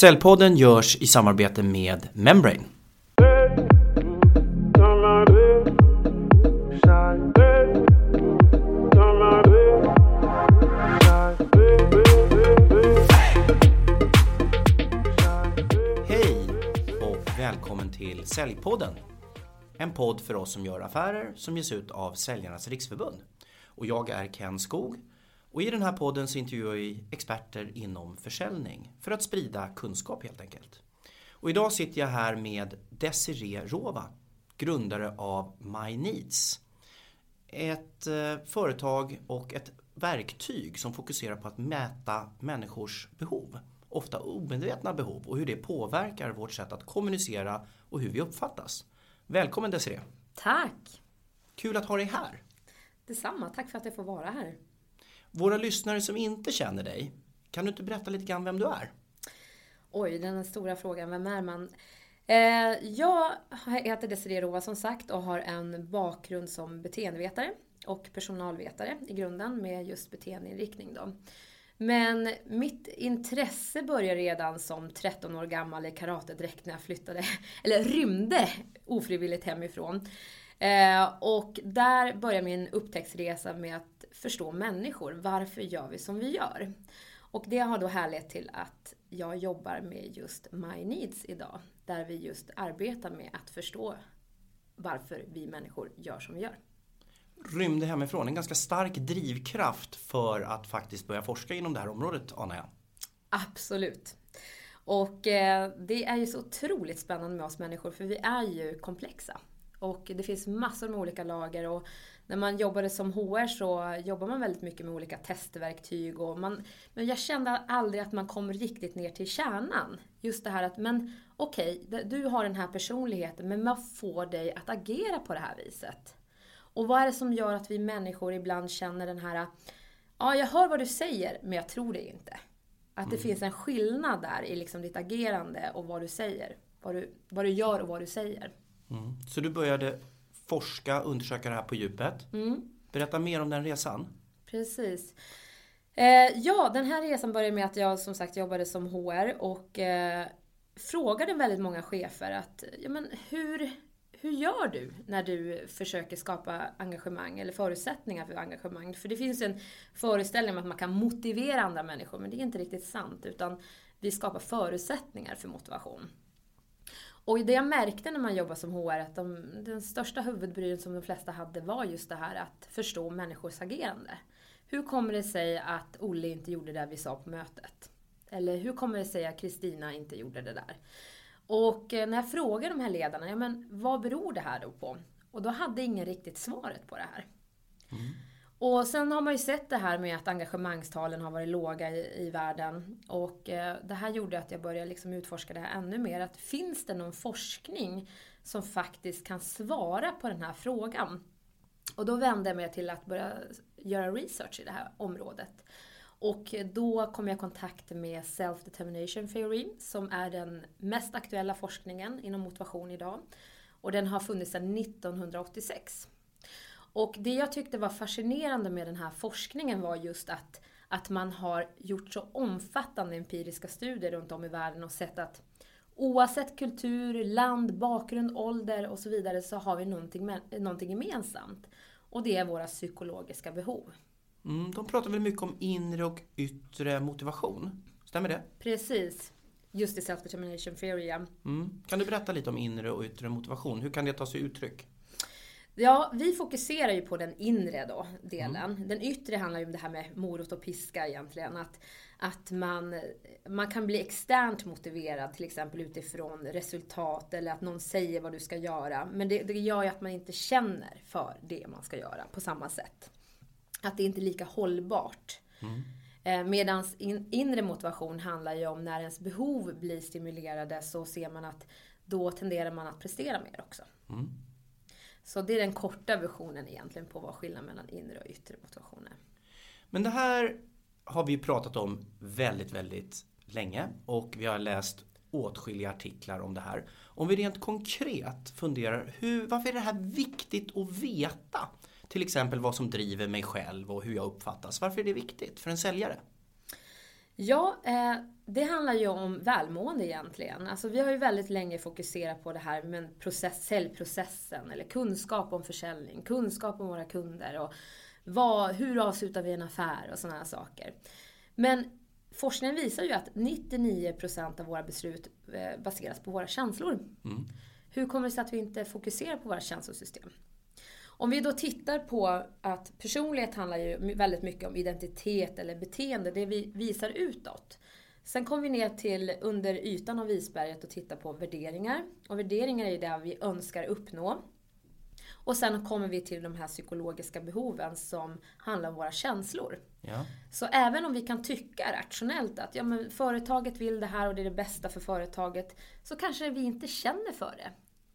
Cellpodden görs i samarbete med Membrane. Hej och välkommen till Säljpodden. En podd för oss som gör affärer som ges ut av Säljarnas Riksförbund. Och jag är Ken Skog och i den här podden så intervjuar vi experter inom försäljning för att sprida kunskap helt enkelt. Och idag sitter jag här med Desiree Rova, grundare av My Needs. Ett eh, företag och ett verktyg som fokuserar på att mäta människors behov. Ofta omedvetna behov och hur det påverkar vårt sätt att kommunicera och hur vi uppfattas. Välkommen Desiree! Tack! Kul att ha dig här! Detsamma, tack för att jag får vara här. Våra lyssnare som inte känner dig, kan du inte berätta lite grann vem du är? Oj, den stora frågan, vem är man? Eh, jag heter Desirée Rova som sagt och har en bakgrund som beteendevetare och personalvetare i grunden med just beteendeinriktning då. Men mitt intresse började redan som 13 år gammal i karatedräkt när jag flyttade, eller rymde ofrivilligt hemifrån. Eh, och där började min upptäcktsresa med att förstå människor. Varför gör vi som vi gör? Och det har då härlett till att jag jobbar med just My Needs idag. Där vi just arbetar med att förstå varför vi människor gör som vi gör. Rymde hemifrån, en ganska stark drivkraft för att faktiskt börja forska inom det här området anar jag. Absolut. Och eh, det är ju så otroligt spännande med oss människor för vi är ju komplexa. Och det finns massor med olika lager och när man jobbade som HR så jobbar man väldigt mycket med olika testverktyg och man, men jag kände aldrig att man kom riktigt ner till kärnan. Just det här att, men okej, okay, du har den här personligheten, men vad får dig att agera på det här viset? Och vad är det som gör att vi människor ibland känner den här, ja jag hör vad du säger, men jag tror det inte. Att det mm. finns en skillnad där i liksom ditt agerande och vad du säger. Vad du, vad du gör och vad du säger. Mm. Så du började forska, undersöka det här på djupet. Mm. Berätta mer om den resan. Precis. Eh, ja, den här resan började med att jag som sagt jobbade som HR och eh, frågade väldigt många chefer att ja, men hur, hur gör du när du försöker skapa engagemang eller förutsättningar för engagemang? För det finns en föreställning om att man kan motivera andra människor, men det är inte riktigt sant. Utan vi skapar förutsättningar för motivation. Och det jag märkte när man jobbar som HR, att de, den största huvudbryn som de flesta hade var just det här att förstå människors agerande. Hur kommer det sig att Olle inte gjorde det vi sa på mötet? Eller hur kommer det sig att Kristina inte gjorde det där? Och eh, när jag frågade de här ledarna, ja men vad beror det här då på? Och då hade ingen riktigt svaret på det här. Mm. Och sen har man ju sett det här med att engagemangstalen har varit låga i, i världen. Och eh, det här gjorde att jag började liksom utforska det här ännu mer. Att finns det någon forskning som faktiskt kan svara på den här frågan? Och då vände jag mig till att börja göra research i det här området. Och då kom jag i kontakt med Self-Determination Theory som är den mest aktuella forskningen inom motivation idag. Och den har funnits sedan 1986. Och det jag tyckte var fascinerande med den här forskningen var just att, att man har gjort så omfattande empiriska studier runt om i världen och sett att oavsett kultur, land, bakgrund, ålder och så vidare så har vi någonting, någonting gemensamt. Och det är våra psykologiska behov. Mm, de pratar väl mycket om inre och yttre motivation? Stämmer det? Precis. Just i self-determination theory, ja. Mm. Kan du berätta lite om inre och yttre motivation? Hur kan det ta sig uttryck? Ja, vi fokuserar ju på den inre då, delen. Mm. Den yttre handlar ju om det här med morot och piska egentligen. Att, att man, man kan bli externt motiverad, till exempel utifrån resultat eller att någon säger vad du ska göra. Men det, det gör ju att man inte känner för det man ska göra på samma sätt. Att det inte är lika hållbart. Mm. Eh, Medan in, inre motivation handlar ju om när ens behov blir stimulerade så ser man att då tenderar man att prestera mer också. Mm. Så det är den korta versionen egentligen på vad skillnaden mellan inre och yttre motivation är. Men det här har vi pratat om väldigt, väldigt länge och vi har läst åtskilliga artiklar om det här. Om vi rent konkret funderar, hur, varför är det här viktigt att veta? Till exempel vad som driver mig själv och hur jag uppfattas. Varför är det viktigt för en säljare? Ja, eh, det handlar ju om välmående egentligen. Alltså vi har ju väldigt länge fokuserat på det här med process, säljprocessen eller kunskap om försäljning, kunskap om våra kunder och vad, hur avslutar vi en affär och sådana här saker. Men forskningen visar ju att 99% av våra beslut eh, baseras på våra känslor. Mm. Hur kommer det sig att vi inte fokuserar på våra känslosystem? Om vi då tittar på att personlighet handlar ju väldigt mycket om identitet eller beteende, det vi visar utåt. Sen kommer vi ner till under ytan av isberget och tittar på värderingar. Och värderingar är ju det vi önskar uppnå. Och sen kommer vi till de här psykologiska behoven som handlar om våra känslor. Ja. Så även om vi kan tycka rationellt att ja, men företaget vill det här och det är det bästa för företaget, så kanske vi inte känner för det.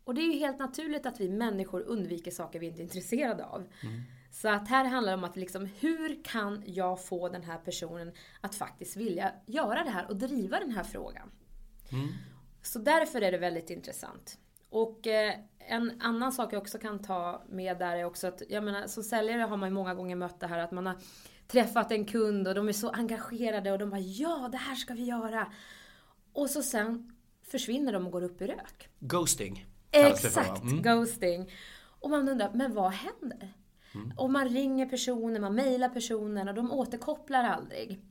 Och det är ju helt naturligt att vi människor undviker saker vi inte är intresserade av. Mm. Så att här handlar det om att liksom, hur kan jag få den här personen att faktiskt vilja göra det här och driva den här frågan? Mm. Så därför är det väldigt intressant. Och eh, en annan sak jag också kan ta med där är också att, jag menar som säljare har man ju många gånger mött det här att man har träffat en kund och de är så engagerade och de bara ja, det här ska vi göra. Och så sen försvinner de och går upp i rök. Ghosting. Exakt, mm. ghosting. Och man undrar, men vad händer? Mm. Och man ringer personen, man mejlar personen och de återkopplar aldrig.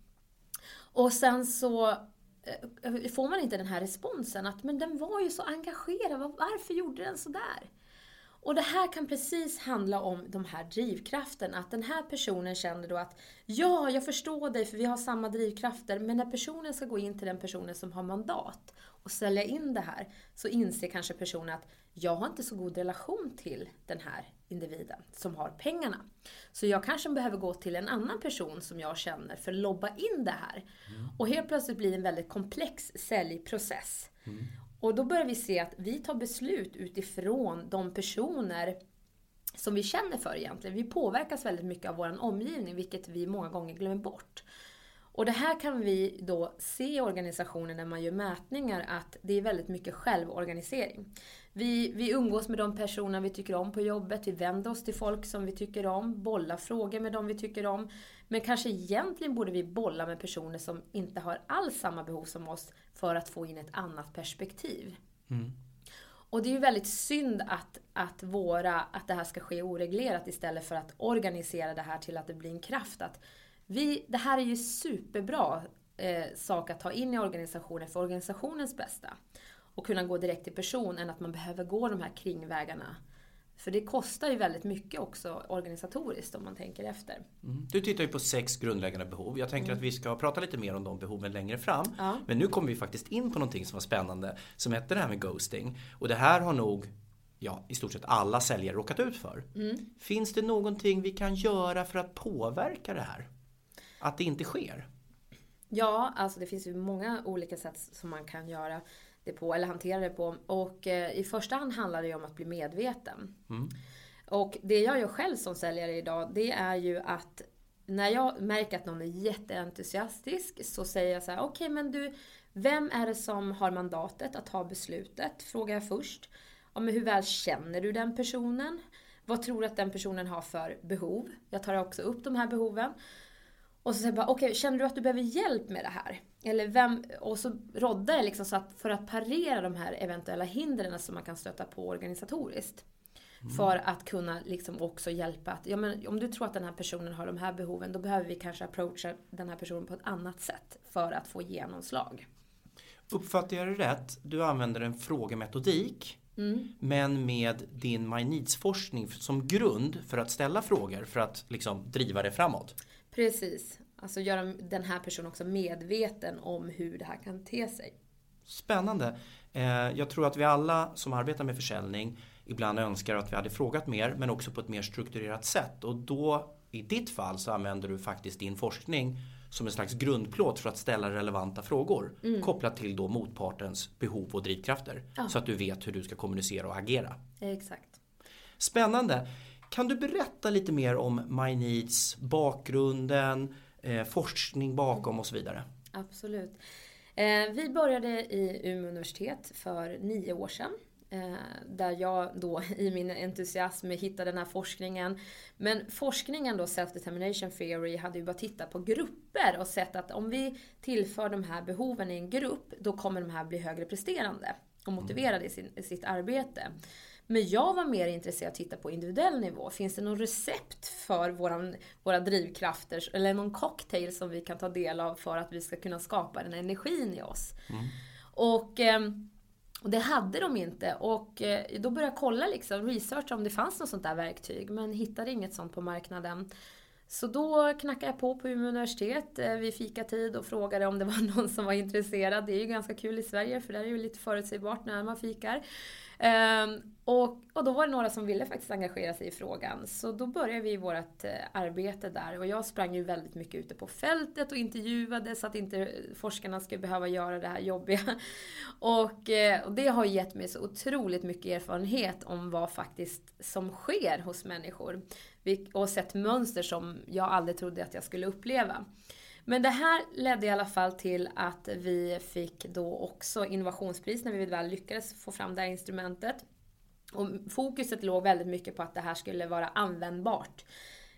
Och sen så eh, får man inte den här responsen att men den var ju så engagerad, varför gjorde den sådär? Och det här kan precis handla om de här drivkrafterna. Att den här personen känner då att ja, jag förstår dig för vi har samma drivkrafter. Men när personen ska gå in till den personen som har mandat och sälja in det här så inser kanske personen att jag har inte så god relation till den här individen som har pengarna. Så jag kanske behöver gå till en annan person som jag känner för att lobba in det här. Mm. Och helt plötsligt blir det en väldigt komplex säljprocess. Mm. Och då börjar vi se att vi tar beslut utifrån de personer som vi känner för egentligen. Vi påverkas väldigt mycket av vår omgivning, vilket vi många gånger glömmer bort. Och det här kan vi då se i organisationer när man gör mätningar att det är väldigt mycket självorganisering. Vi, vi umgås med de personer vi tycker om på jobbet, vi vänder oss till folk som vi tycker om, bollar frågor med dem vi tycker om. Men kanske egentligen borde vi bolla med personer som inte har alls samma behov som oss för att få in ett annat perspektiv. Mm. Och det är ju väldigt synd att, att, våra, att det här ska ske oreglerat istället för att organisera det här till att det blir en kraft. Att vi, det här är ju superbra eh, sak att ta in i organisationen för organisationens bästa. Och kunna gå direkt till person än att man behöver gå de här kringvägarna. För det kostar ju väldigt mycket också organisatoriskt om man tänker efter. Mm. Du tittar ju på sex grundläggande behov. Jag tänker mm. att vi ska prata lite mer om de behoven längre fram. Ja. Men nu kommer vi faktiskt in på någonting som var spännande som heter det här med ghosting. Och det här har nog ja, i stort sett alla säljare råkat ut för. Mm. Finns det någonting vi kan göra för att påverka det här? Att det inte sker? Ja, alltså det finns ju många olika sätt som man kan göra det på eller hantera det på. Och eh, i första hand handlar det ju om att bli medveten. Mm. Och det jag gör själv som säljare idag, det är ju att när jag märker att någon är jätteentusiastisk så säger jag så här, okej okay, men du, vem är det som har mandatet att ta beslutet? Frågar jag först. Ja, men hur väl känner du den personen? Vad tror du att den personen har för behov? Jag tar också upp de här behoven. Och så säger jag bara, okej, okay, känner du att du behöver hjälp med det här? Eller vem, och så roddar jag liksom så att för att parera de här eventuella hindren som man kan stöta på organisatoriskt. Mm. För att kunna liksom också hjälpa att, ja men om du tror att den här personen har de här behoven, då behöver vi kanske approacha den här personen på ett annat sätt för att få genomslag. Uppfattar jag det rätt? Du använder en frågemetodik Mm. Men med din My Needs-forskning som grund för att ställa frågor för att liksom driva det framåt. Precis. Alltså göra den här personen också medveten om hur det här kan te sig. Spännande. Eh, jag tror att vi alla som arbetar med försäljning ibland önskar att vi hade frågat mer men också på ett mer strukturerat sätt. Och då i ditt fall så använder du faktiskt din forskning som en slags grundplåt för att ställa relevanta frågor. Mm. Kopplat till då motpartens behov och drivkrafter. Ja. Så att du vet hur du ska kommunicera och agera. Exakt. Spännande. Kan du berätta lite mer om My Needs, bakgrunden, eh, forskning bakom och så vidare? Absolut. Eh, vi började i Umeå universitet för nio år sedan. Eh, där jag då i min entusiasm hittade den här forskningen. Men forskningen då, Self-Determination Theory, hade ju bara tittat på grupper och sett att om vi tillför de här behoven i en grupp, då kommer de här bli högre presterande och motiverade i, sin, i sitt arbete. Men jag var mer intresserad av att titta på individuell nivå. Finns det någon recept för våran, våra drivkrafter eller någon cocktail som vi kan ta del av för att vi ska kunna skapa den energin i oss? Mm. Och, ehm, och det hade de inte. Och eh, då började jag kolla, liksom, researcha om det fanns något sånt där verktyg. Men hittade inget sånt på marknaden. Så då knackade jag på på Umeå universitet eh, vid fikatid och frågade om det var någon som var intresserad. Det är ju ganska kul i Sverige för där är det ju lite förutsägbart när man fikar. Um, och, och då var det några som ville faktiskt engagera sig i frågan. Så då började vi vårt eh, arbete där. Och jag sprang ju väldigt mycket ute på fältet och intervjuade så att inte forskarna skulle behöva göra det här jobbiga. Och, eh, och det har gett mig så otroligt mycket erfarenhet om vad faktiskt som sker hos människor. Och sett mönster som jag aldrig trodde att jag skulle uppleva. Men det här ledde i alla fall till att vi fick då också innovationspris när vi väl lyckades få fram det här instrumentet. Och fokuset låg väldigt mycket på att det här skulle vara användbart.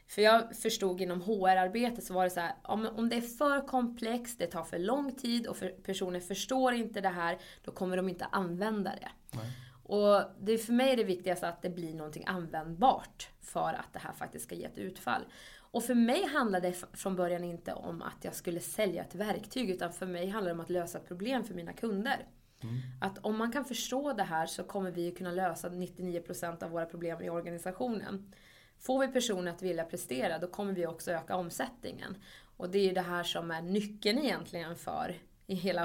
För jag förstod inom HR-arbete så var det så här, om, om det är för komplext, det tar för lång tid och för, personer förstår inte det här, då kommer de inte använda det. Nej. Och det är för mig det viktigaste att det blir någonting användbart för att det här faktiskt ska ge ett utfall. Och för mig handlade det från början inte om att jag skulle sälja ett verktyg, utan för mig handlade det om att lösa problem för mina kunder. Mm. Att om man kan förstå det här så kommer vi kunna lösa 99% av våra problem i organisationen. Får vi personer att vilja prestera, då kommer vi också öka omsättningen. Och det är ju det här som är nyckeln egentligen för i hela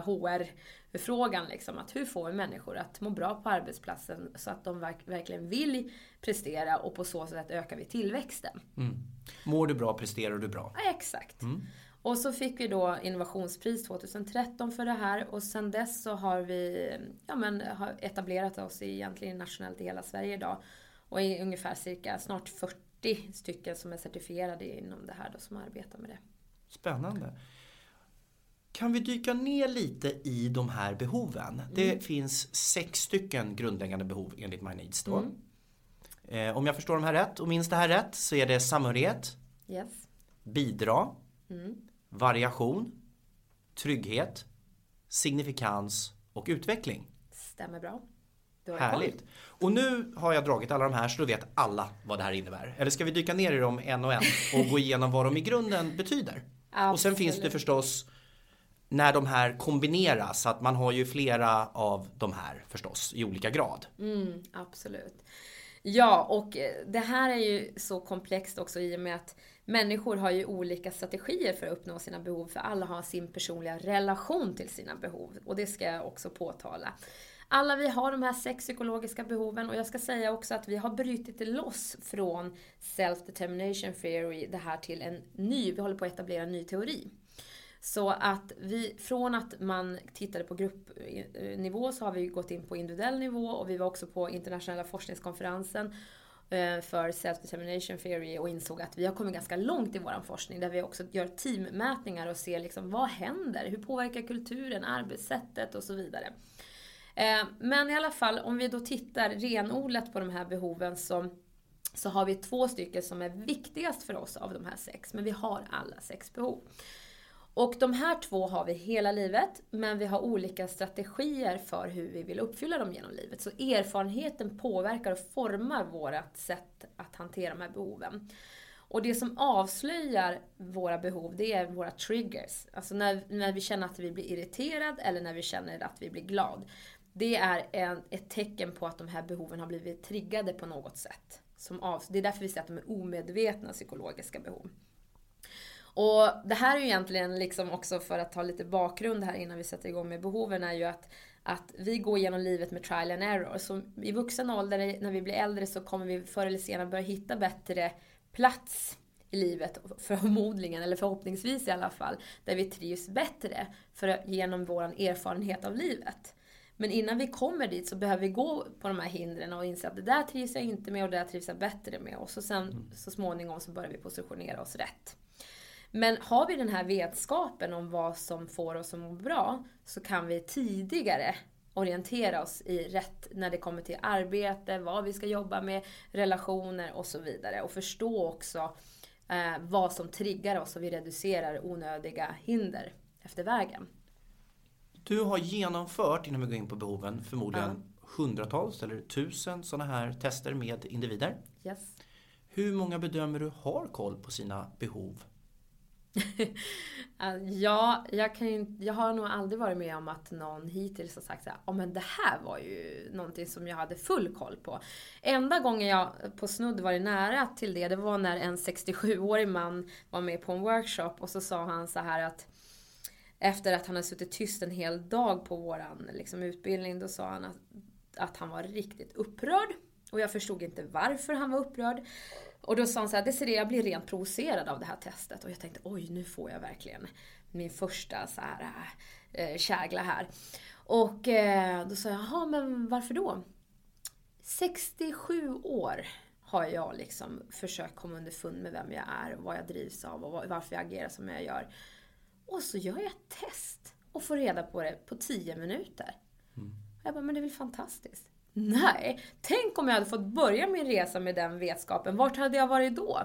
HR-frågan. Liksom, att hur får vi människor att må bra på arbetsplatsen så att de verk verkligen vill prestera och på så sätt ökar vi tillväxten. Mm. Mår du bra presterar du bra. Ja, exakt. Mm. Och så fick vi då innovationspris 2013 för det här och sen dess så har vi ja, men, har etablerat oss egentligen nationellt i hela Sverige idag. Och är ungefär cirka snart 40 stycken som är certifierade inom det här då som arbetar med det. Spännande. Kan vi dyka ner lite i de här behoven? Mm. Det finns sex stycken grundläggande behov enligt My Needs då. Mm. Eh, om jag förstår de här rätt och minns det här rätt så är det samhörighet, yes. bidra, mm. variation, trygghet, signifikans och utveckling. Stämmer bra. Härligt. Och nu har jag dragit alla de här så då vet alla vad det här innebär. Eller ska vi dyka ner i dem en och en och gå igenom vad de i grunden betyder? Och sen finns det förstås när de här kombineras, att man har ju flera av de här förstås i olika grad. Mm, absolut. Ja, och eh, det här är ju så komplext också i och med att människor har ju olika strategier för att uppnå sina behov, för alla har sin personliga relation till sina behov. Och det ska jag också påtala. Alla vi har de här sex psykologiska behoven och jag ska säga också att vi har brutit det loss från Self-Determination Theory, det här till en ny, vi håller på att etablera en ny teori. Så att vi, från att man tittade på gruppnivå eh, så har vi gått in på individuell nivå och vi var också på internationella forskningskonferensen eh, för Self-Determination Theory och insåg att vi har kommit ganska långt i vår forskning där vi också gör teammätningar och ser liksom vad händer? Hur påverkar kulturen, arbetssättet och så vidare. Eh, men i alla fall, om vi då tittar renodlat på de här behoven så, så har vi två stycken som är viktigast för oss av de här sex, men vi har alla sex behov. Och de här två har vi hela livet, men vi har olika strategier för hur vi vill uppfylla dem genom livet. Så erfarenheten påverkar och formar vårt sätt att hantera de här behoven. Och det som avslöjar våra behov, det är våra triggers. Alltså när, när vi känner att vi blir irriterade eller när vi känner att vi blir glad. Det är en, ett tecken på att de här behoven har blivit triggade på något sätt. Som av, det är därför vi säger att de är omedvetna psykologiska behov. Och det här är ju egentligen liksom också för att ta lite bakgrund här innan vi sätter igång med behoven är ju att att vi går genom livet med trial and error. Så i vuxen ålder, när vi blir äldre, så kommer vi förr eller senare börja hitta bättre plats i livet, förmodligen, eller förhoppningsvis i alla fall, där vi trivs bättre för, genom vår erfarenhet av livet. Men innan vi kommer dit så behöver vi gå på de här hindren och inse att det där trivs jag inte med och det där trivs jag bättre med. Och så sen mm. så småningom så börjar vi positionera oss rätt. Men har vi den här vetskapen om vad som får oss att må bra så kan vi tidigare orientera oss i rätt när det kommer till arbete, vad vi ska jobba med, relationer och så vidare. Och förstå också eh, vad som triggar oss och vi reducerar onödiga hinder efter vägen. Du har genomfört, innan vi går in på behoven, förmodligen ja. hundratals eller tusen sådana här tester med individer. Yes. Hur många bedömer du har koll på sina behov? Alltså, ja, jag, kan, jag har nog aldrig varit med om att någon hittills har sagt så här, oh, men det här var ju någonting som jag hade full koll på. Enda gången jag på snudd varit nära till det, det var när en 67-årig man var med på en workshop och så sa han så här att efter att han hade suttit tyst en hel dag på våran liksom, utbildning, då sa han att, att han var riktigt upprörd. Och jag förstod inte varför han var upprörd. Och då sa han så här, Desiree jag blir rent provocerad av det här testet. Och jag tänkte, oj nu får jag verkligen min första så här äh, kägla här. Och äh, då sa jag, jaha men varför då? 67 år har jag liksom försökt komma underfund med vem jag är, vad jag drivs av och varför jag agerar som jag gör. Och så gör jag ett test och får reda på det på 10 minuter. Mm. Jag bara, men det är väl fantastiskt? Nej, tänk om jag hade fått börja min resa med den vetskapen. Vart hade jag varit då?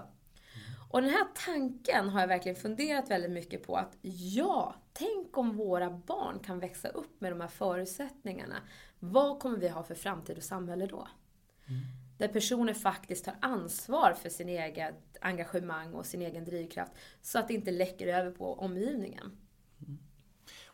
Och den här tanken har jag verkligen funderat väldigt mycket på. Att ja, tänk om våra barn kan växa upp med de här förutsättningarna. Vad kommer vi ha för framtid och samhälle då? Mm. Där personer faktiskt tar ansvar för sin egen engagemang och sin egen drivkraft. Så att det inte läcker över på omgivningen. Mm.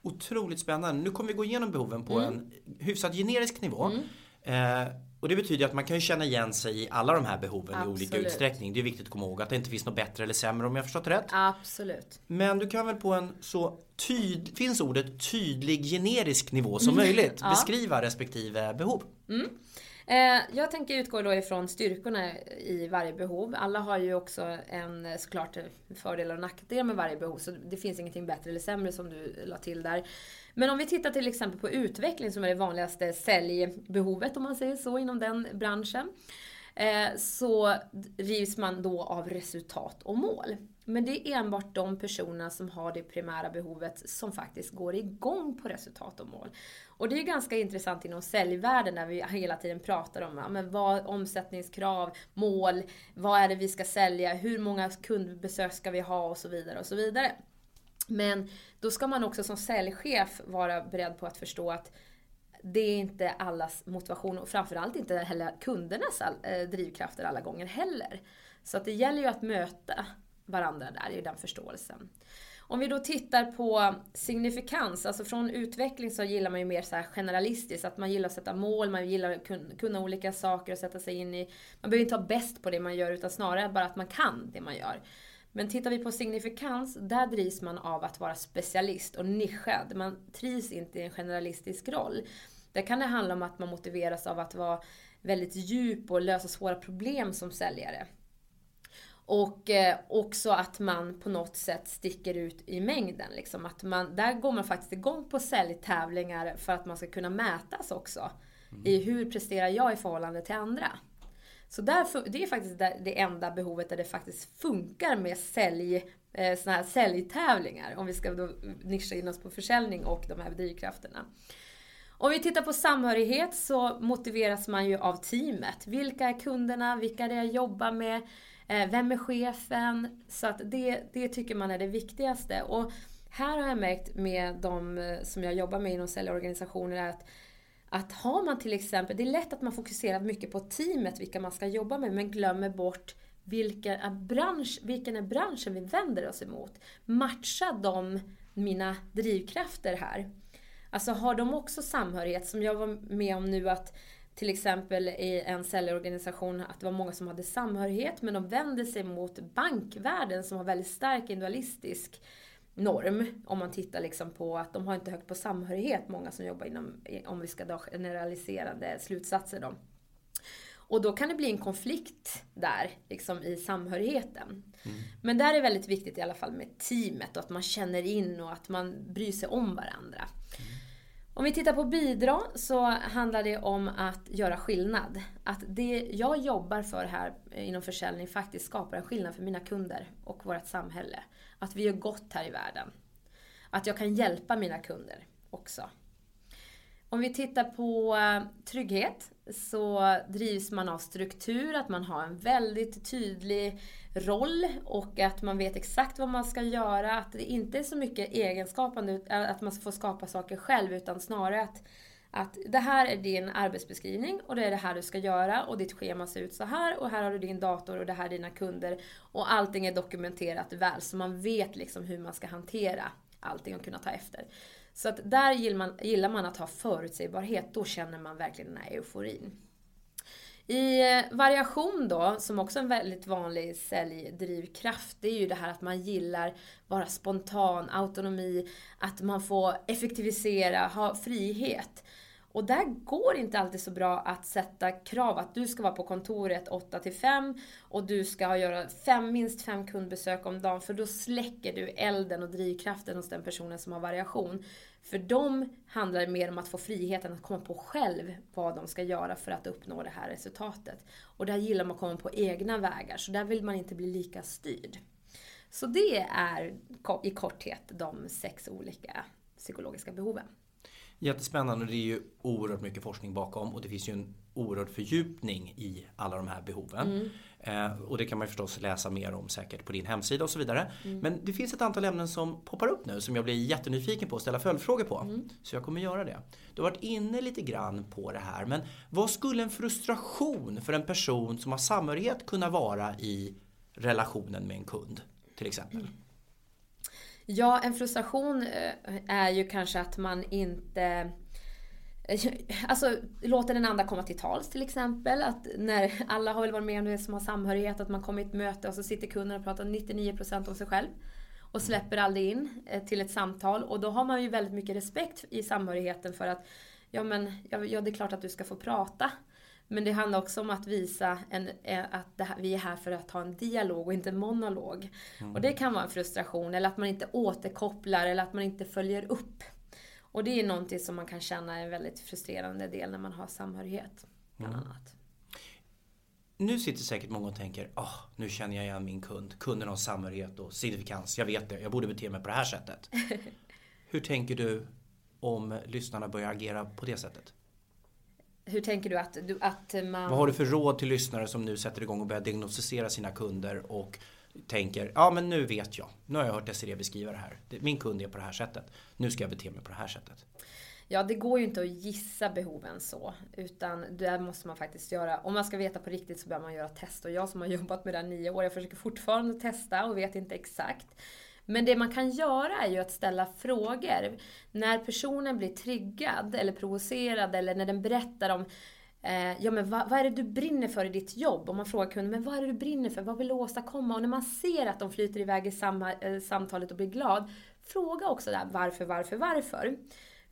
Otroligt spännande. Nu kommer vi gå igenom behoven på mm. en hyfsat generisk nivå. Mm. Eh, och det betyder att man kan ju känna igen sig i alla de här behoven Absolut. i olika utsträckning. Det är viktigt att komma ihåg att det inte finns något bättre eller sämre om jag förstått rätt. Absolut. Men du kan väl på en så tyd, finns ordet tydlig generisk nivå som mm. möjligt ja. beskriva respektive behov. Mm. Eh, jag tänker utgå då ifrån styrkorna i varje behov. Alla har ju också en såklart fördelar och nackdelar med varje behov. Så det finns ingenting bättre eller sämre som du la till där. Men om vi tittar till exempel på utveckling som är det vanligaste säljbehovet om man säger så inom den branschen. Eh, så drivs man då av resultat och mål. Men det är enbart de personerna som har det primära behovet som faktiskt går igång på resultat och mål. Och det är ganska intressant inom säljvärlden där vi hela tiden pratar om men vad, omsättningskrav, mål, vad är det vi ska sälja, hur många kundbesök ska vi ha och så vidare och så vidare. Men då ska man också som säljchef vara beredd på att förstå att det är inte allas motivation och framförallt inte heller kundernas eh, drivkrafter alla gånger heller. Så att det gäller ju att möta varandra där i den förståelsen. Om vi då tittar på signifikans, alltså från utveckling så gillar man ju mer så generalistiskt, att man gillar att sätta mål, man gillar att kunna olika saker och sätta sig in i... Man behöver inte vara bäst på det man gör utan snarare bara att man kan det man gör. Men tittar vi på signifikans, där drivs man av att vara specialist och nischad. Man trivs inte i en generalistisk roll. Där kan det handla om att man motiveras av att vara väldigt djup och lösa svåra problem som säljare. Och eh, också att man på något sätt sticker ut i mängden. Liksom. Att man, där går man faktiskt igång på säljtävlingar för att man ska kunna mätas också. Mm. I hur presterar jag i förhållande till andra. Så där, det är faktiskt det enda behovet där det faktiskt funkar med sälj, eh, såna här säljtävlingar. Om vi ska då nischa in oss på försäljning och de här drivkrafterna. Om vi tittar på samhörighet så motiveras man ju av teamet. Vilka är kunderna? Vilka är det jag jobbar med? Eh, vem är chefen? Så att det, det tycker man är det viktigaste. Och här har jag märkt med de eh, som jag jobbar med inom säljorganisationer att att har man till exempel, det är lätt att man fokuserar mycket på teamet, vilka man ska jobba med, men glömmer bort vilken är, bransch, vilken är branschen vi vänder oss emot. Matcha de mina drivkrafter här? Alltså har de också samhörighet? Som jag var med om nu att till exempel i en säljorganisation att det var många som hade samhörighet men de vände sig mot bankvärlden som har väldigt stark individualistisk norm. Om man tittar liksom på att de har inte högt på samhörighet, många som jobbar inom, om vi ska dra generaliserande slutsatser då. Och då kan det bli en konflikt där, liksom i samhörigheten. Mm. Men där är det väldigt viktigt i alla fall med teamet och att man känner in och att man bryr sig om varandra. Mm. Om vi tittar på bidra så handlar det om att göra skillnad. Att det jag jobbar för här inom försäljning faktiskt skapar en skillnad för mina kunder och vårt samhälle. Att vi gör gott här i världen. Att jag kan hjälpa mina kunder också. Om vi tittar på eh, trygghet så drivs man av struktur, att man har en väldigt tydlig roll och att man vet exakt vad man ska göra. Att det inte är så mycket egenskapande, att man får skapa saker själv utan snarare att att det här är din arbetsbeskrivning och det är det här du ska göra och ditt schema ser ut så här och här har du din dator och det här är dina kunder och allting är dokumenterat väl så man vet liksom hur man ska hantera allting och kunna ta efter. Så att där gillar man, gillar man att ha förutsägbarhet, då känner man verkligen den här euforin. I eh, variation då, som också är en väldigt vanlig säljdrivkraft, det är ju det här att man gillar vara spontan, autonomi, att man får effektivisera, ha frihet. Och där går det inte alltid så bra att sätta krav att du ska vara på kontoret 8 till 5 och du ska göra fem, minst fem kundbesök om dagen för då släcker du elden och drivkraften hos den personen som har variation. För dem handlar det mer om att få friheten att komma på själv vad de ska göra för att uppnå det här resultatet. Och där gillar man att komma på egna vägar, så där vill man inte bli lika styrd. Så det är i korthet de sex olika psykologiska behoven. Jättespännande. Det är ju oerhört mycket forskning bakom och det finns ju en oerhörd fördjupning i alla de här behoven. Mm. Eh, och det kan man förstås läsa mer om säkert på din hemsida och så vidare. Mm. Men det finns ett antal ämnen som poppar upp nu som jag blir jättenyfiken på att ställa följdfrågor på. Mm. Så jag kommer göra det. Du har varit inne lite grann på det här men vad skulle en frustration för en person som har samhörighet kunna vara i relationen med en kund till exempel? Ja, en frustration eh, är ju kanske att man inte eh, Alltså låter den andra komma till tals till exempel. Att när alla har väl varit med om det som har samhörighet, att man kommer i ett möte och så sitter kunden och pratar 99% om sig själv. Och släpper aldrig in eh, till ett samtal. Och då har man ju väldigt mycket respekt i samhörigheten för att ja men ja, det är klart att du ska få prata. Men det handlar också om att visa en, eh, att här, vi är här för att ha en dialog och inte en monolog. Mm. Och det kan vara en frustration, eller att man inte återkopplar, eller att man inte följer upp. Och det är någonting som man kan känna är en väldigt frustrerande del när man har samhörighet. Bland mm. annat. Nu sitter säkert många och tänker, oh, nu känner jag igen min kund. Kunden har samhörighet och signifikans. Jag vet det, jag borde bete mig på det här sättet. Hur tänker du om lyssnarna börjar agera på det sättet? Hur tänker du att, du att man... Vad har du för råd till lyssnare som nu sätter igång och börjar diagnostisera sina kunder och tänker, ja men nu vet jag. Nu har jag hört Desiree beskriva det här. Min kund är på det här sättet. Nu ska jag bete mig på det här sättet. Ja, det går ju inte att gissa behoven så. Utan där måste man faktiskt göra, om man ska veta på riktigt så behöver man göra test. Och jag som har jobbat med det här nio år, jag försöker fortfarande testa och vet inte exakt. Men det man kan göra är ju att ställa frågor. När personen blir triggad eller provocerad eller när den berättar om eh, Ja men vad, vad, är det du brinner för i ditt jobb? Om man frågar kunden, men vad är det du brinner för? Vad vill du åstadkomma? Och när man ser att de flyter iväg i samma, eh, samtalet och blir glad, fråga också där varför, varför, varför.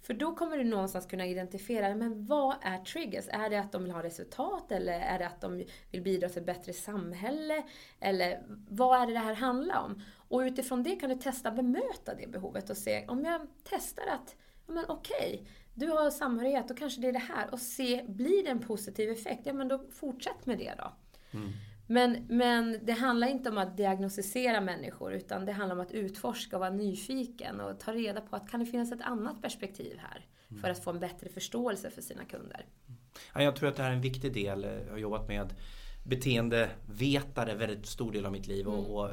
För då kommer du någonstans kunna identifiera, men vad är triggers? Är det att de vill ha resultat eller är det att de vill bidra till ett bättre samhälle? Eller vad är det det här handlar om? Och utifrån det kan du testa bemöta det behovet och se, om jag testar att, ja men okej, okay, du har samhörighet, då kanske det är det här. Och se, blir det en positiv effekt? Ja men då fortsätt med det då. Mm. Men, men det handlar inte om att diagnostisera människor utan det handlar om att utforska och vara nyfiken och ta reda på att kan det finnas ett annat perspektiv här mm. för att få en bättre förståelse för sina kunder. Ja, jag tror att det här är en viktig del. Jag har jobbat med beteendevetare väldigt stor del av mitt liv mm. och,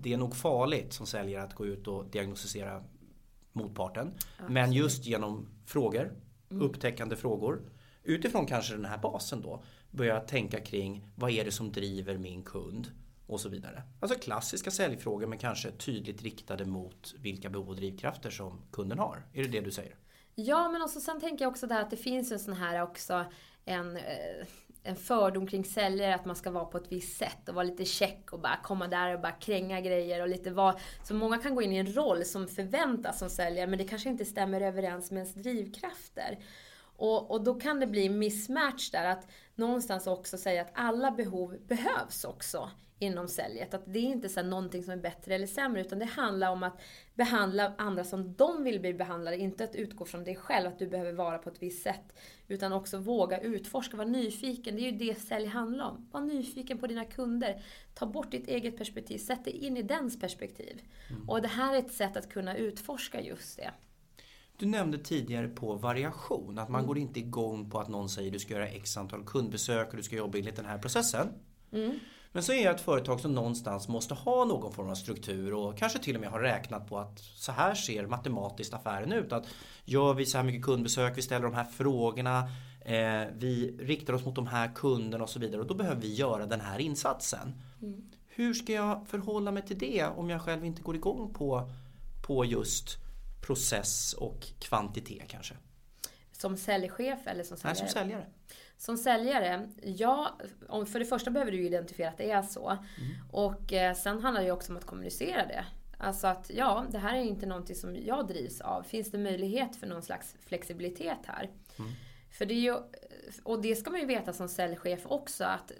det är nog farligt som säljare att gå ut och diagnostisera motparten. Absolut. Men just genom frågor, mm. upptäckande frågor utifrån kanske den här basen då börja tänka kring vad är det som driver min kund och så vidare. Alltså klassiska säljfrågor men kanske tydligt riktade mot vilka behov och drivkrafter som kunden har. Är det det du säger? Ja, men också, sen tänker jag också där att det finns en sån här också en, eh, en fördom kring säljare att man ska vara på ett visst sätt och vara lite check och bara komma där och bara kränga grejer och lite vara... Så många kan gå in i en roll som förväntas som säljare men det kanske inte stämmer överens med ens drivkrafter. Och, och då kan det bli mismatch där, att någonstans också säga att alla behov behövs också inom säljet. Att det är inte så någonting som är bättre eller sämre, utan det handlar om att behandla andra som de vill bli behandlade. Inte att utgå från dig själv, att du behöver vara på ett visst sätt. Utan också våga utforska, vara nyfiken. Det är ju det sälj handlar om. Var nyfiken på dina kunder. Ta bort ditt eget perspektiv, sätt dig in i dens perspektiv. Mm. Och det här är ett sätt att kunna utforska just det. Du nämnde tidigare på variation, att man mm. går inte igång på att någon säger du ska göra x antal kundbesök och du ska jobba enligt den här processen. Mm. Men så är jag ett företag som någonstans måste ha någon form av struktur och kanske till och med har räknat på att så här ser matematiskt affären ut. Att gör vi så här mycket kundbesök, vi ställer de här frågorna, eh, vi riktar oss mot de här kunderna och så vidare och då behöver vi göra den här insatsen. Mm. Hur ska jag förhålla mig till det om jag själv inte går igång på, på just process och kvantitet kanske? Som säljchef eller som säljare? Nej, som säljare. Som säljare, ja, för det första behöver du identifiera att det är så. Mm. Och eh, sen handlar det ju också om att kommunicera det. Alltså att ja, det här är inte någonting som jag drivs av. Finns det möjlighet för någon slags flexibilitet här? Mm. För det är ju, och det ska man ju veta som säljchef också att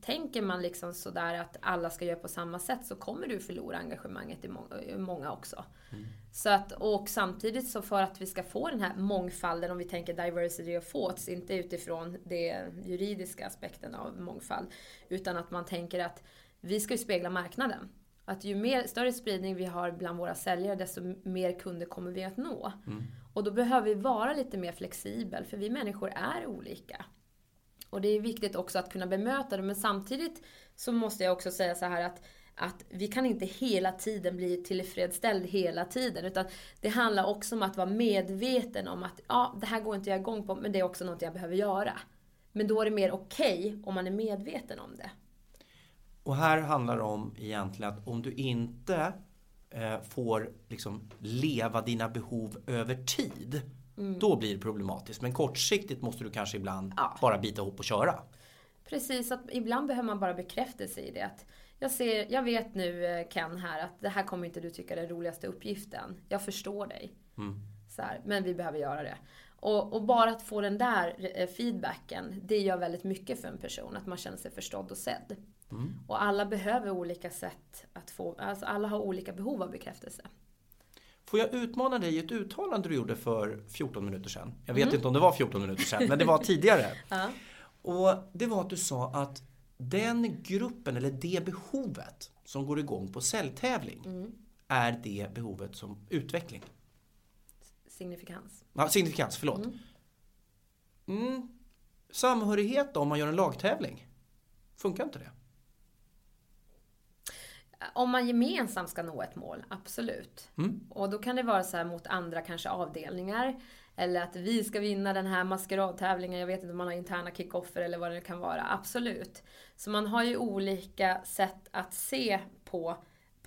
tänker man liksom sådär att alla ska göra på samma sätt så kommer du förlora engagemanget i många också. Mm. Så att, och samtidigt så för att vi ska få den här mångfalden, om vi tänker diversity of thoughts, inte utifrån den juridiska aspekten av mångfald, utan att man tänker att vi ska ju spegla marknaden. Att ju mer, större spridning vi har bland våra säljare, desto mer kunder kommer vi att nå. Mm. Och då behöver vi vara lite mer flexibel, för vi människor är olika. Och det är viktigt också att kunna bemöta det, men samtidigt så måste jag också säga så här att att vi kan inte hela tiden bli tillfredsställd hela tiden. Utan det handlar också om att vara medveten om att ja, det här går inte jag igång på, men det är också något jag behöver göra. Men då är det mer okej okay om man är medveten om det. Och här handlar det om egentligen att om du inte eh, får liksom leva dina behov över tid. Mm. Då blir det problematiskt. Men kortsiktigt måste du kanske ibland ja. bara bita ihop och köra. Precis, att ibland behöver man bara bekräftelse i det. Att jag, ser, jag vet nu eh, Ken här att det här kommer inte du tycka är den roligaste uppgiften. Jag förstår dig. Mm. Så här, men vi behöver göra det. Och, och, bara att få den där eh, feedbacken, det gör väldigt mycket för en person. Att man känner sig förstådd och sedd. Mm. Och alla behöver olika sätt att få, alltså alla har olika behov av bekräftelse. Får jag utmana dig i ett uttalande du gjorde för 14 minuter sedan? Jag vet mm. inte om det var 14 minuter sedan, men det var tidigare. ja. Och det var att du sa att den gruppen eller det behovet som går igång på säljtävling mm. är det behovet som utveckling. Signifikans. Ja, signifikans, förlåt. Mm. Mm. Samhörighet då om man gör en lagtävling? Funkar inte det? Om man gemensamt ska nå ett mål, absolut. Mm. Och då kan det vara så här mot andra kanske avdelningar. Eller att vi ska vinna den här maskeradtävlingen. Jag vet inte om man har interna kickoffer eller vad det kan vara. Absolut. Så man har ju olika sätt att se på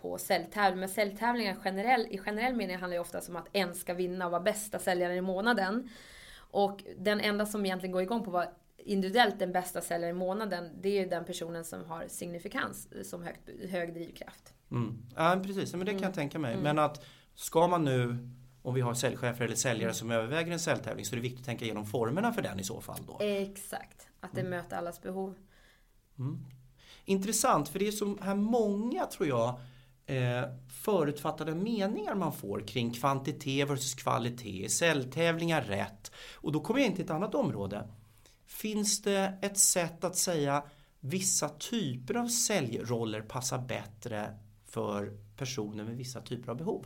på säljtävlingar. Men säljtävlingar generell, i generell mening handlar ju ofta om att en ska vinna och vara bästa säljaren i månaden. Och den enda som egentligen går igång på vara individuellt den bästa säljaren i månaden, det är ju den personen som har signifikans som högt, hög drivkraft. Mm. Ja, precis. Men det kan jag mm. tänka mig. Mm. Men att ska man nu om vi har säljchefer eller säljare som överväger en säljtävling så är det viktigt att tänka igenom formerna för den i så fall. Då. Exakt, att det mm. möter allas behov. Mm. Intressant, för det är så här många tror jag eh, förutfattade meningar man får kring kvantitet versus kvalitet, säljtävlingar rätt. Och då kommer jag in till ett annat område. Finns det ett sätt att säga vissa typer av säljroller passar bättre för personer med vissa typer av behov?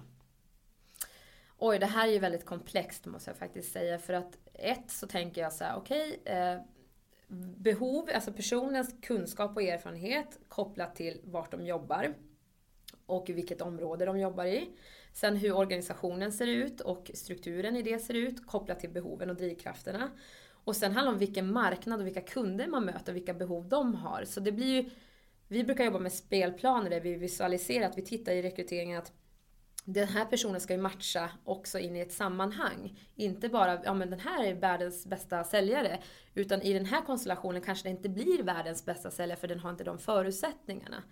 Oj, det här är ju väldigt komplext måste jag faktiskt säga. För att ett så tänker jag så här, okej. Okay, eh, behov, alltså personens kunskap och erfarenhet kopplat till vart de jobbar. Och vilket område de jobbar i. Sen hur organisationen ser ut och strukturen i det ser ut kopplat till behoven och drivkrafterna. Och sen handlar det om vilken marknad och vilka kunder man möter och vilka behov de har. Så det blir ju, vi brukar jobba med spelplaner där vi visualiserar att vi tittar i rekryteringen att den här personen ska ju matcha också in i ett sammanhang. Inte bara, ja men den här är världens bästa säljare. Utan i den här konstellationen kanske det inte blir världens bästa säljare för den har inte de förutsättningarna.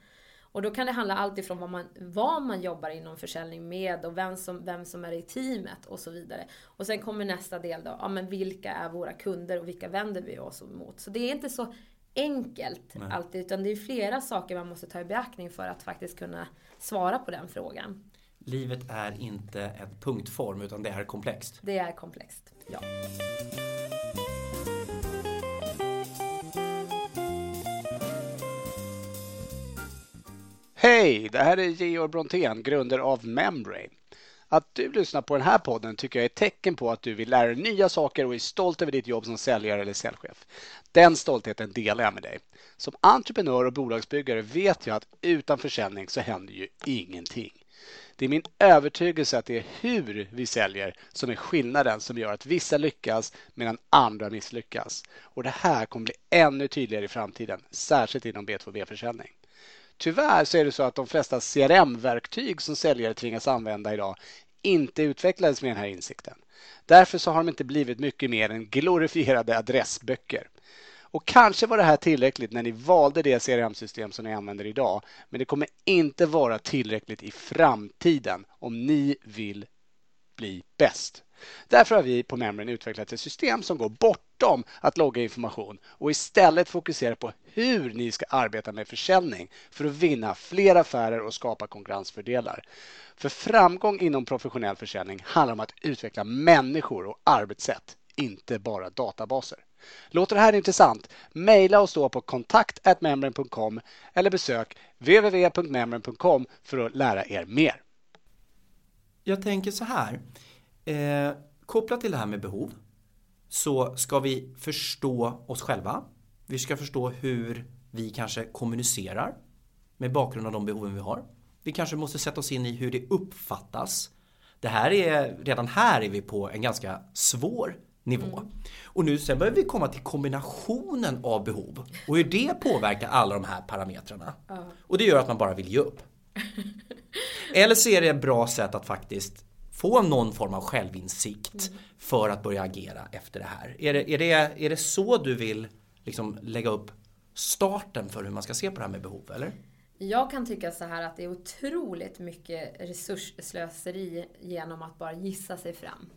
Och då kan det handla allt ifrån vad man, vad man jobbar inom försäljning med och vem som, vem som är i teamet och så vidare. Och sen kommer nästa del då, ja men vilka är våra kunder och vilka vänder vi oss mot? Så det är inte så enkelt Nej. alltid, utan det är flera saker man måste ta i beaktning för att faktiskt kunna svara på den frågan livet är inte en punktform utan det är komplext. Det är komplext, ja. Hej! Det här är Georg Brontén, grundare av Membrane. Att du lyssnar på den här podden tycker jag är ett tecken på att du vill lära dig nya saker och är stolt över ditt jobb som säljare eller säljchef. Den stoltheten delar jag med dig. Som entreprenör och bolagsbyggare vet jag att utan försäljning så händer ju ingenting. Det är min övertygelse att det är hur vi säljer som är skillnaden som gör att vissa lyckas medan andra misslyckas. Och det här kommer bli ännu tydligare i framtiden, särskilt inom B2B-försäljning. Tyvärr så är det så att de flesta CRM-verktyg som säljare tvingas använda idag inte utvecklades med den här insikten. Därför så har de inte blivit mycket mer än glorifierade adressböcker. Och kanske var det här tillräckligt när ni valde det CRM-system som ni använder idag. Men det kommer inte vara tillräckligt i framtiden om ni vill bli bäst. Därför har vi på Memrin utvecklat ett system som går bortom att logga information och istället fokuserar på hur ni ska arbeta med försäljning för att vinna fler affärer och skapa konkurrensfördelar. För framgång inom professionell försäljning handlar om att utveckla människor och arbetssätt, inte bara databaser. Låter det här intressant? Maila oss då på kontakt.membrane.com eller besök www.membrane.com för att lära er mer. Jag tänker så här. Eh, kopplat till det här med behov så ska vi förstå oss själva. Vi ska förstå hur vi kanske kommunicerar med bakgrund av de behoven vi har. Vi kanske måste sätta oss in i hur det uppfattas. Det här är, redan här är vi på en ganska svår nivå. Mm. Och nu sen behöver vi komma till kombinationen av behov och hur det påverkar alla de här parametrarna. Uh. Och det gör att man bara vill ge upp. Eller så är det ett bra sätt att faktiskt få någon form av självinsikt mm. för att börja agera efter det här. Är det, är det, är det så du vill liksom lägga upp starten för hur man ska se på det här med behov, eller? Jag kan tycka så här att det är otroligt mycket resursslöseri genom att bara gissa sig fram.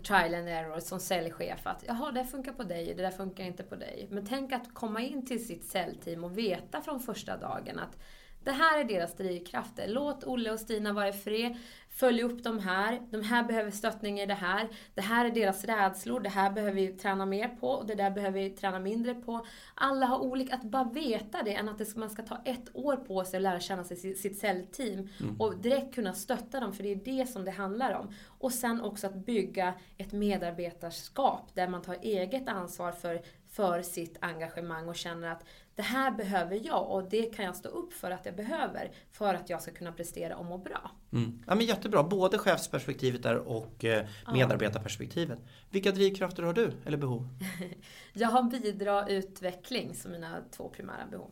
Trial and error som säljchef. Att jaha, det funkar på dig, det där funkar inte på dig. Men tänk att komma in till sitt säljteam och veta från första dagen att det här är deras drivkrafter. Låt Olle och Stina vara i fred. Följ upp de här. De här behöver stöttning i det här. Det här är deras rädslor. Det här behöver vi träna mer på och det där behöver vi träna mindre på. Alla har olika, att bara veta det än att man ska ta ett år på sig att lära känna sig sitt säljteam mm. och direkt kunna stötta dem, för det är det som det handlar om. Och sen också att bygga ett medarbetarskap där man tar eget ansvar för för sitt engagemang och känner att det här behöver jag och det kan jag stå upp för att jag behöver för att jag ska kunna prestera och må bra. Mm. Ja, men jättebra, både chefsperspektivet där och eh, medarbetarperspektivet. Vilka drivkrafter har du eller behov? jag har bidra utveckling som mina två primära behov.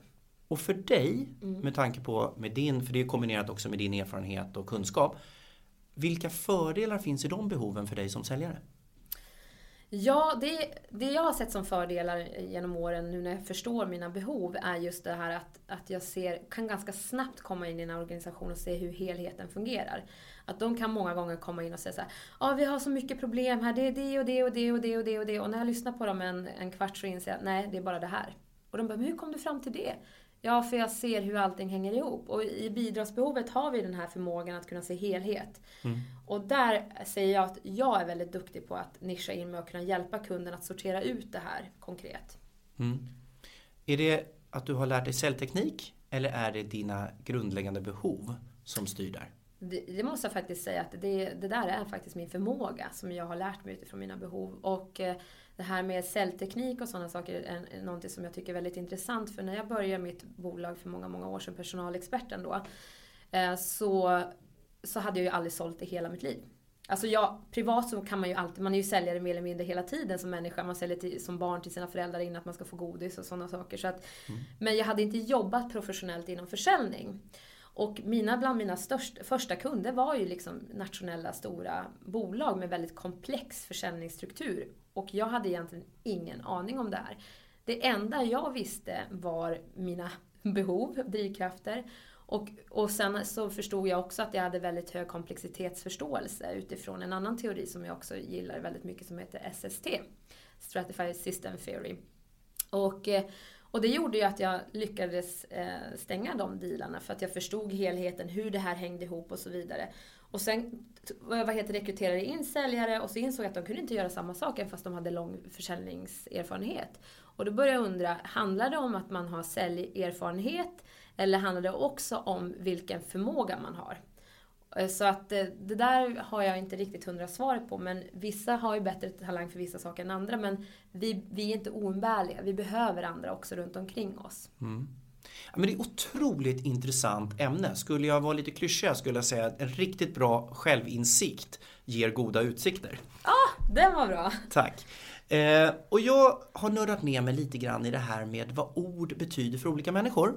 Och för dig, mm. med tanke på med din, för det är kombinerat också med din erfarenhet och kunskap. Vilka fördelar finns i de behoven för dig som säljare? Ja, det, det jag har sett som fördelar genom åren nu när jag förstår mina behov är just det här att, att jag ser, kan ganska snabbt komma in i en organisation och se hur helheten fungerar. Att de kan många gånger komma in och säga så här, ah, vi har så mycket problem här, det är det och det och det och det och det och det och när jag lyssnar på dem en, en kvart så inser jag, nej det är bara det här. Och de bara, men hur kom du fram till det? Ja, för jag ser hur allting hänger ihop. Och i bidragsbehovet har vi den här förmågan att kunna se helhet. Mm. Och där säger jag att jag är väldigt duktig på att nischa in mig och kunna hjälpa kunden att sortera ut det här konkret. Mm. Är det att du har lärt dig säljteknik eller är det dina grundläggande behov som styr där? Det, det måste jag faktiskt säga att det, det, där är faktiskt min förmåga som jag har lärt mig utifrån mina behov. Och eh, det här med säljteknik och sådana saker är någonting som jag tycker är väldigt intressant. För när jag började mitt bolag för många, många år sedan, personalexperten då, eh, så, så hade jag ju aldrig sålt i hela mitt liv. Alltså jag, privat så kan man ju alltid, man är ju säljare mer eller mindre hela tiden som människa. Man säljer till, som barn till sina föräldrar innan att man ska få godis och sådana saker. Så att, mm. Men jag hade inte jobbat professionellt inom försäljning. Och mina, bland mina störst, första kunder var ju liksom nationella stora bolag med väldigt komplex försäljningsstruktur. Och jag hade egentligen ingen aning om det här. Det enda jag visste var mina behov, drivkrafter. Och, och sen så förstod jag också att jag hade väldigt hög komplexitetsförståelse utifrån en annan teori som jag också gillar väldigt mycket som heter SST. Stratified System Theory. Och, eh, och det gjorde ju att jag lyckades eh, stänga de dealarna för att jag förstod helheten, hur det här hängde ihop och så vidare. Och sen vad heter, rekryterade jag in säljare och så insåg jag att de kunde inte göra samma sak fast de hade lång försäljningserfarenhet. Och då började jag undra, handlar det om att man har säljerfarenhet eller handlar det också om vilken förmåga man har? Eh, Så att eh, det där har jag inte riktigt hundra svaret på. Men vissa har ju bättre talang för vissa saker än andra. Men vi, vi är inte oumbärliga. Vi behöver andra också runt omkring oss. Ja, men det är otroligt intressant ämne. Skulle jag vara lite klyschig skulle jag säga att en riktigt bra självinsikt ger goda utsikter. Den var bra. Tack. Eh, och jag har nördat ner mig lite grann i det här med vad ord betyder för olika människor.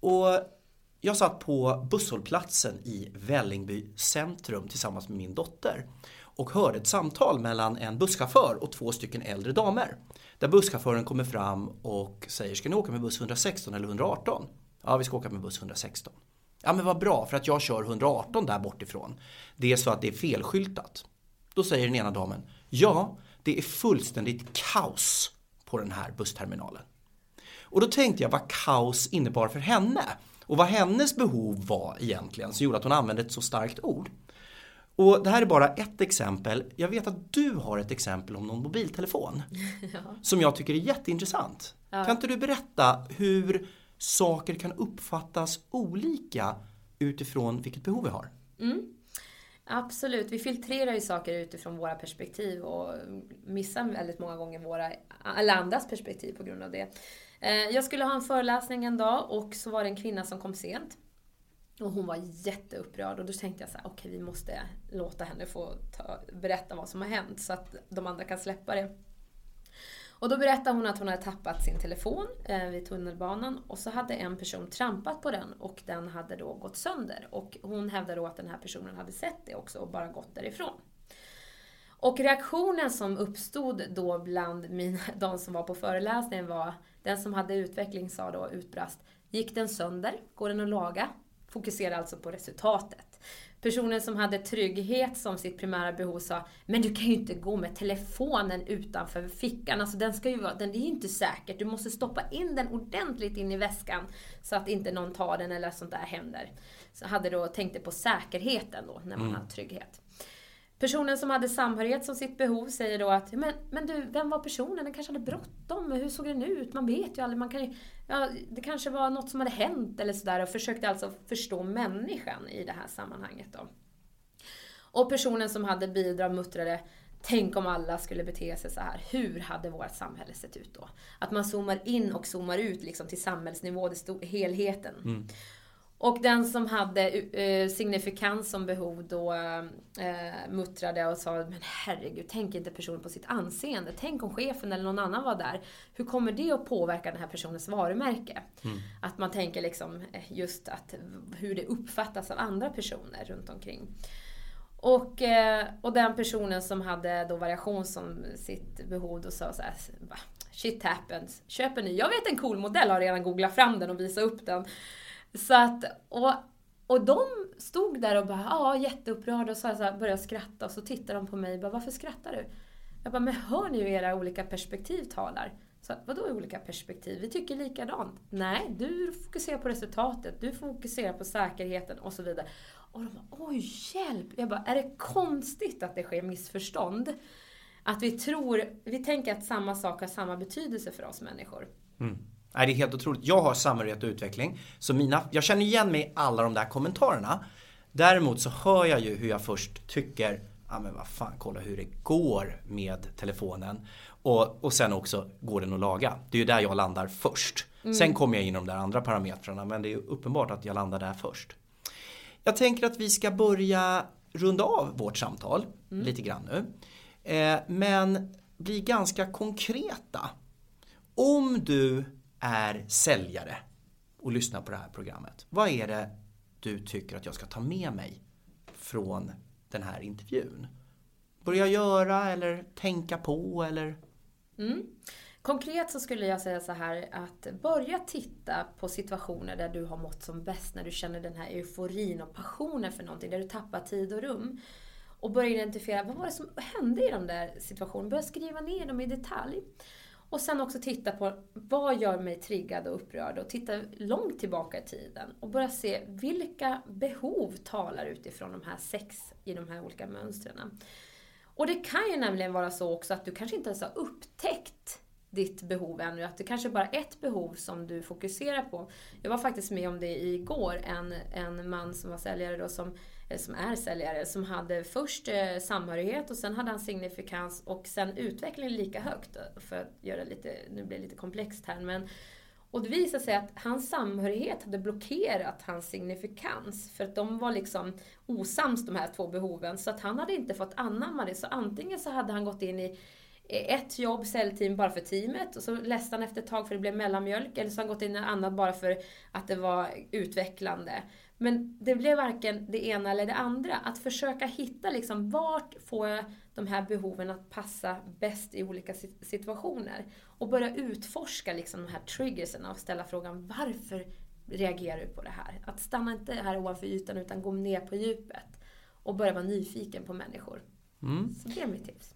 Och jag satt på busshållplatsen i Vällingby centrum tillsammans med min dotter och hörde ett samtal mellan en busschaufför och två stycken äldre damer. Där busschauffören kommer fram och säger, ska ni åka med buss 116 eller 118? Ja, vi ska åka med buss 116. Ja, men vad bra, för att jag kör 118 där bortifrån. Det är så att det är felskyltat. Då säger den ena damen, ja, det är fullständigt kaos på den här bussterminalen. Och då tänkte jag vad kaos innebar för henne och vad hennes behov var egentligen som gjorde att hon använde ett så starkt ord. Och det här är bara ett exempel. Jag vet att du har ett exempel om någon mobiltelefon som jag tycker är jätteintressant. Kan inte du berätta hur saker kan uppfattas olika utifrån vilket behov vi har? Absolut, vi filtrerar ju saker utifrån våra perspektiv och missar väldigt många gånger våra, alla andras perspektiv på grund av det. Eh, jag skulle ha en föreläsning en dag och så var det en kvinna som kom sent. Och hon var jätteupprörd och då tänkte jag så här, okej vi måste låta henne få ta, berätta vad som har hänt så att de andra kan släppa det. Och då berättade hon att hon hade tappat sin telefon eh, vid tunnelbanan och så hade en person trampat på den och den hade då gått sönder. Och hon hävdade då att den här personen hade sett det också och bara gått därifrån. Och reaktionen som uppstod då bland mina, de som var på föreläsningen var, den som hade utveckling sa då utbrast, gick den sönder? Går den att laga? Fokusera alltså på resultatet. Personen som hade trygghet som sitt primära behov sa, men du kan ju inte gå med telefonen utanför fickan. Alltså den ska ju vara, den är ju inte säkert. Du måste stoppa in den ordentligt in i väskan så att inte någon tar den eller sånt där händer. Så hade då tänkte på säkerheten då när man hade trygghet. Personen som hade samhörighet som sitt behov säger då att men, men du, vem var personen? Den kanske hade bråttom. Hur såg den ut? Man vet ju aldrig. Man kan ju, ja, det kanske var något som hade hänt eller sådär och försökte alltså förstå människan i det här sammanhanget. Då. Och personen som hade bidrag muttrade Tänk om alla skulle bete sig så här. Hur hade vårt samhälle sett ut då? Att man zoomar in och zoomar ut liksom till samhällsnivå, det sto- helheten. Mm. Och den som hade eh, signifikans som behov då eh, muttrade och sa Men herregud, tänk inte personen på sitt anseende. Tänk om chefen eller någon annan var där. Hur kommer det att påverka den här personens varumärke? Att man tänker liksom eh, just att hur det uppfattas av andra personer runt omkring. Och, eh, och den personen som hade då variation som sitt behov då sa så här, "Va, Shit happens. Köp en ny. Jag vet en cool modell, har redan googlat fram den och visat upp den. Så att, och, och de stod där och bara, ja jätteupprörda och så, här, så här, började skratta och så tittade de på mig och bara, varför skrattar du? Jag bara, men hör ni hur era olika perspektiv talar? Så, vadå olika perspektiv? Vi tycker likadant. Nej, du fokuserar på resultatet, du fokuserar på säkerheten och så vidare. Och de bara, oj hjälp! Jag bara, är det konstigt att det sker missförstånd? Att vi tror, vi tänker att samma sak har samma betydelse för oss människor. Mm. Nej, det är helt otroligt. Jag har samhörighet och utveckling. Så mina, jag känner igen mig i alla de där kommentarerna. Däremot så hör jag ju hur jag först tycker, ja men vad fan, kolla hur det går med telefonen. Och, och sen också, går den att laga? Det är ju där jag landar först. Sen kommer jag in i de där andra parametrarna, men det är ju uppenbart att jag landar där först. Jag tänker att vi ska börja runda av vårt samtal lite grann nu. Eh, men bli ganska konkreta. Om du är säljare och lyssnar på det här programmet. Vad är det du tycker att jag ska ta med mig från den här intervjun? Börja göra eller tänka på eller? Mm. Konkret så skulle jag säga så här att börja titta på situationer där du har mått som bäst, när du känner den här euforin och passionen för någonting, där du tappar tid och rum. Och börja identifiera, vad var det som hände i de där situationerna? Börja skriva ner dem i detalj. Och sen också titta på, vad gör mig triggad och upprörd? Och titta långt tillbaka i tiden. Och börja se, vilka behov talar utifrån de här sex i de här olika mönstren? Och det kan ju nämligen vara så också att du kanske inte ens har upptäckt ditt behov ännu. Att det kanske bara är ett behov som du fokuserar på. Jag var faktiskt med om det igår. En, en man som var säljare då som Eh, som är säljare, som hade först eh, samhörighet och sen hade han signifikans och sen utveckling lika högt. Eh, för att göra lite, nu blir det lite komplext här men och det visade sig att hans samhörighet hade blockerat hans signifikans. För att de var liksom osams de här två behoven. Så att han hade inte fått anamma det. Så antingen så hade han gått in i ett jobb, säljteam, bara för teamet och så läste han efter ett tag för det blev mellanmjölk. Eller så har han gått in i ett annat bara för att det var utvecklande. Men det blev varken det ena eller det andra. Att försöka hitta liksom, vart får jag de här behoven att passa bäst i olika situationer? Och börja utforska liksom, de här triggerserna och ställa frågan varför reagerar du på det här? Att stanna inte här ovanför ytan utan gå ner på djupet. Och börja vara nyfiken på människor. Mm. Så det är mitt tips.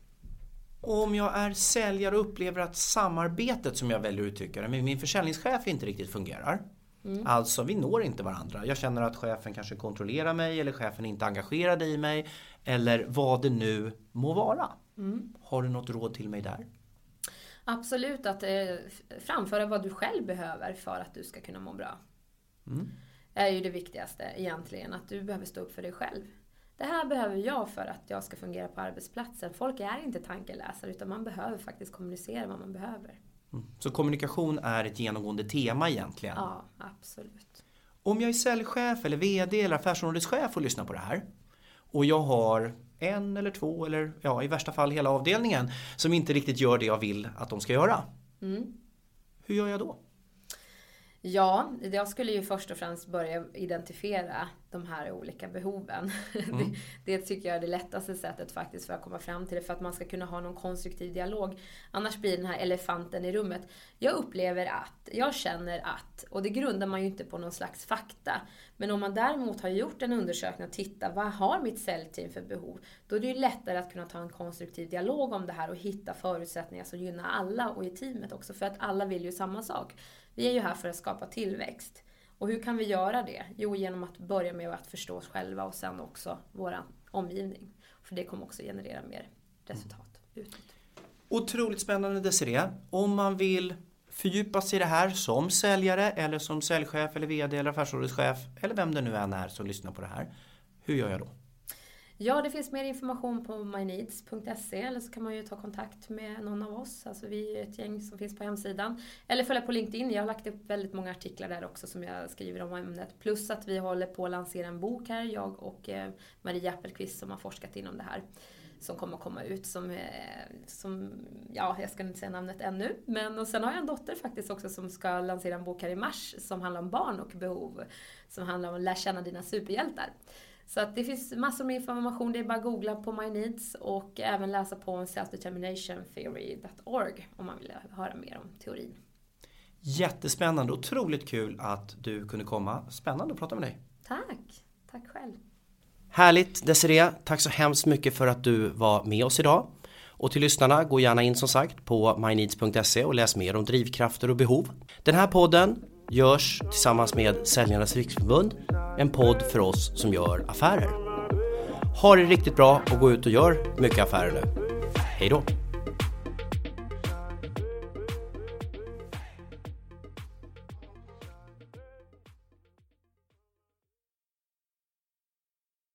Om jag är säljare och upplever att samarbetet som jag väljer att uttrycka det med min försäljningschef inte riktigt fungerar. Mm. Alltså vi når inte varandra. Jag känner att chefen kanske kontrollerar mig eller chefen är inte engagerad i mig. Eller vad det nu må vara. Mm. Har du något råd till mig där? Absolut att eh, framföra vad du själv behöver för att du ska kunna må bra. Mm. är ju det viktigaste egentligen. Att du behöver stå upp för dig själv. Det här behöver jag för att jag ska fungera på arbetsplatsen. Folk är inte tankeläsare utan man behöver faktiskt kommunicera vad man behöver. Mm. Så kommunikation är ett genomgående tema egentligen? Ja, absolut. Om jag är säljchef eller VD eller affärsområdeschef och lyssnar på det här och jag har en eller två eller ja, i värsta fall hela avdelningen som inte riktigt gör det jag vill att de ska göra. Mm. Hur gör jag då? Ja, jag skulle ju först och främst börja identifiera de här olika behoven. Mm. Det, det, tycker jag är det lättaste sättet faktiskt för att komma fram till det, för att man ska kunna ha någon konstruktiv dialog. Annars blir den här elefanten i rummet. Jag upplever att, jag känner att, och det grundar man ju inte på någon slags fakta. Men om man däremot har gjort en undersökning och tittat, vad har mitt säljteam för behov? Då är det ju lättare att kunna ta en konstruktiv dialog om det här och hitta förutsättningar som gynnar alla och i teamet också, för att alla vill ju samma sak. Vi är ju här för att skapa tillväxt. Och hur kan vi göra det? Jo, genom att börja med att förstå oss själva och sen också vår omgivning. För det kommer också generera mer resultat utåt. Otroligt spännande Desiree. Om man vill fördjupa sig i det här som säljare eller som säljchef eller VD eller affärsområdeschef eller vem det nu än är som lyssnar på det här. Hur gör jag då? Ja, det finns mer information på myneeds.se eller så kan man ju ta kontakt med någon av oss. Alltså vi är ett gäng som finns på hemsidan. Eller följa på LinkedIn. Jag har lagt upp väldigt många artiklar där också som jag skriver om ämnet. Plus att vi håller på att lansera en bok här, jag och eh, Maria Appelqvist som har forskat inom det här. Som kommer att komma ut som, eh, som, ja jag ska inte säga namnet ännu. Men och sen har jag en dotter faktiskt också som ska lansera en bok här i mars som handlar om barn och behov. Som handlar om att lära känna dina superhjältar. Så att det finns massor med information. Det är bara att googla på My Needs och även läsa på selfdeterminationtheory.org om man vill höra mer om teorin. Jättespännande, otroligt kul att du kunde komma. Spännande att prata med dig. Tack, tack själv. Härligt Desiree, tack så hemskt mycket för att du var med oss idag. Och till lyssnarna, gå gärna in som sagt på myneeds.se och läs mer om drivkrafter och behov. Den här podden görs tillsammans med Säljarnas Riksförbund, en podd för oss som gör affärer. Ha det riktigt bra och gå ut och gör mycket affärer nu. Hej då!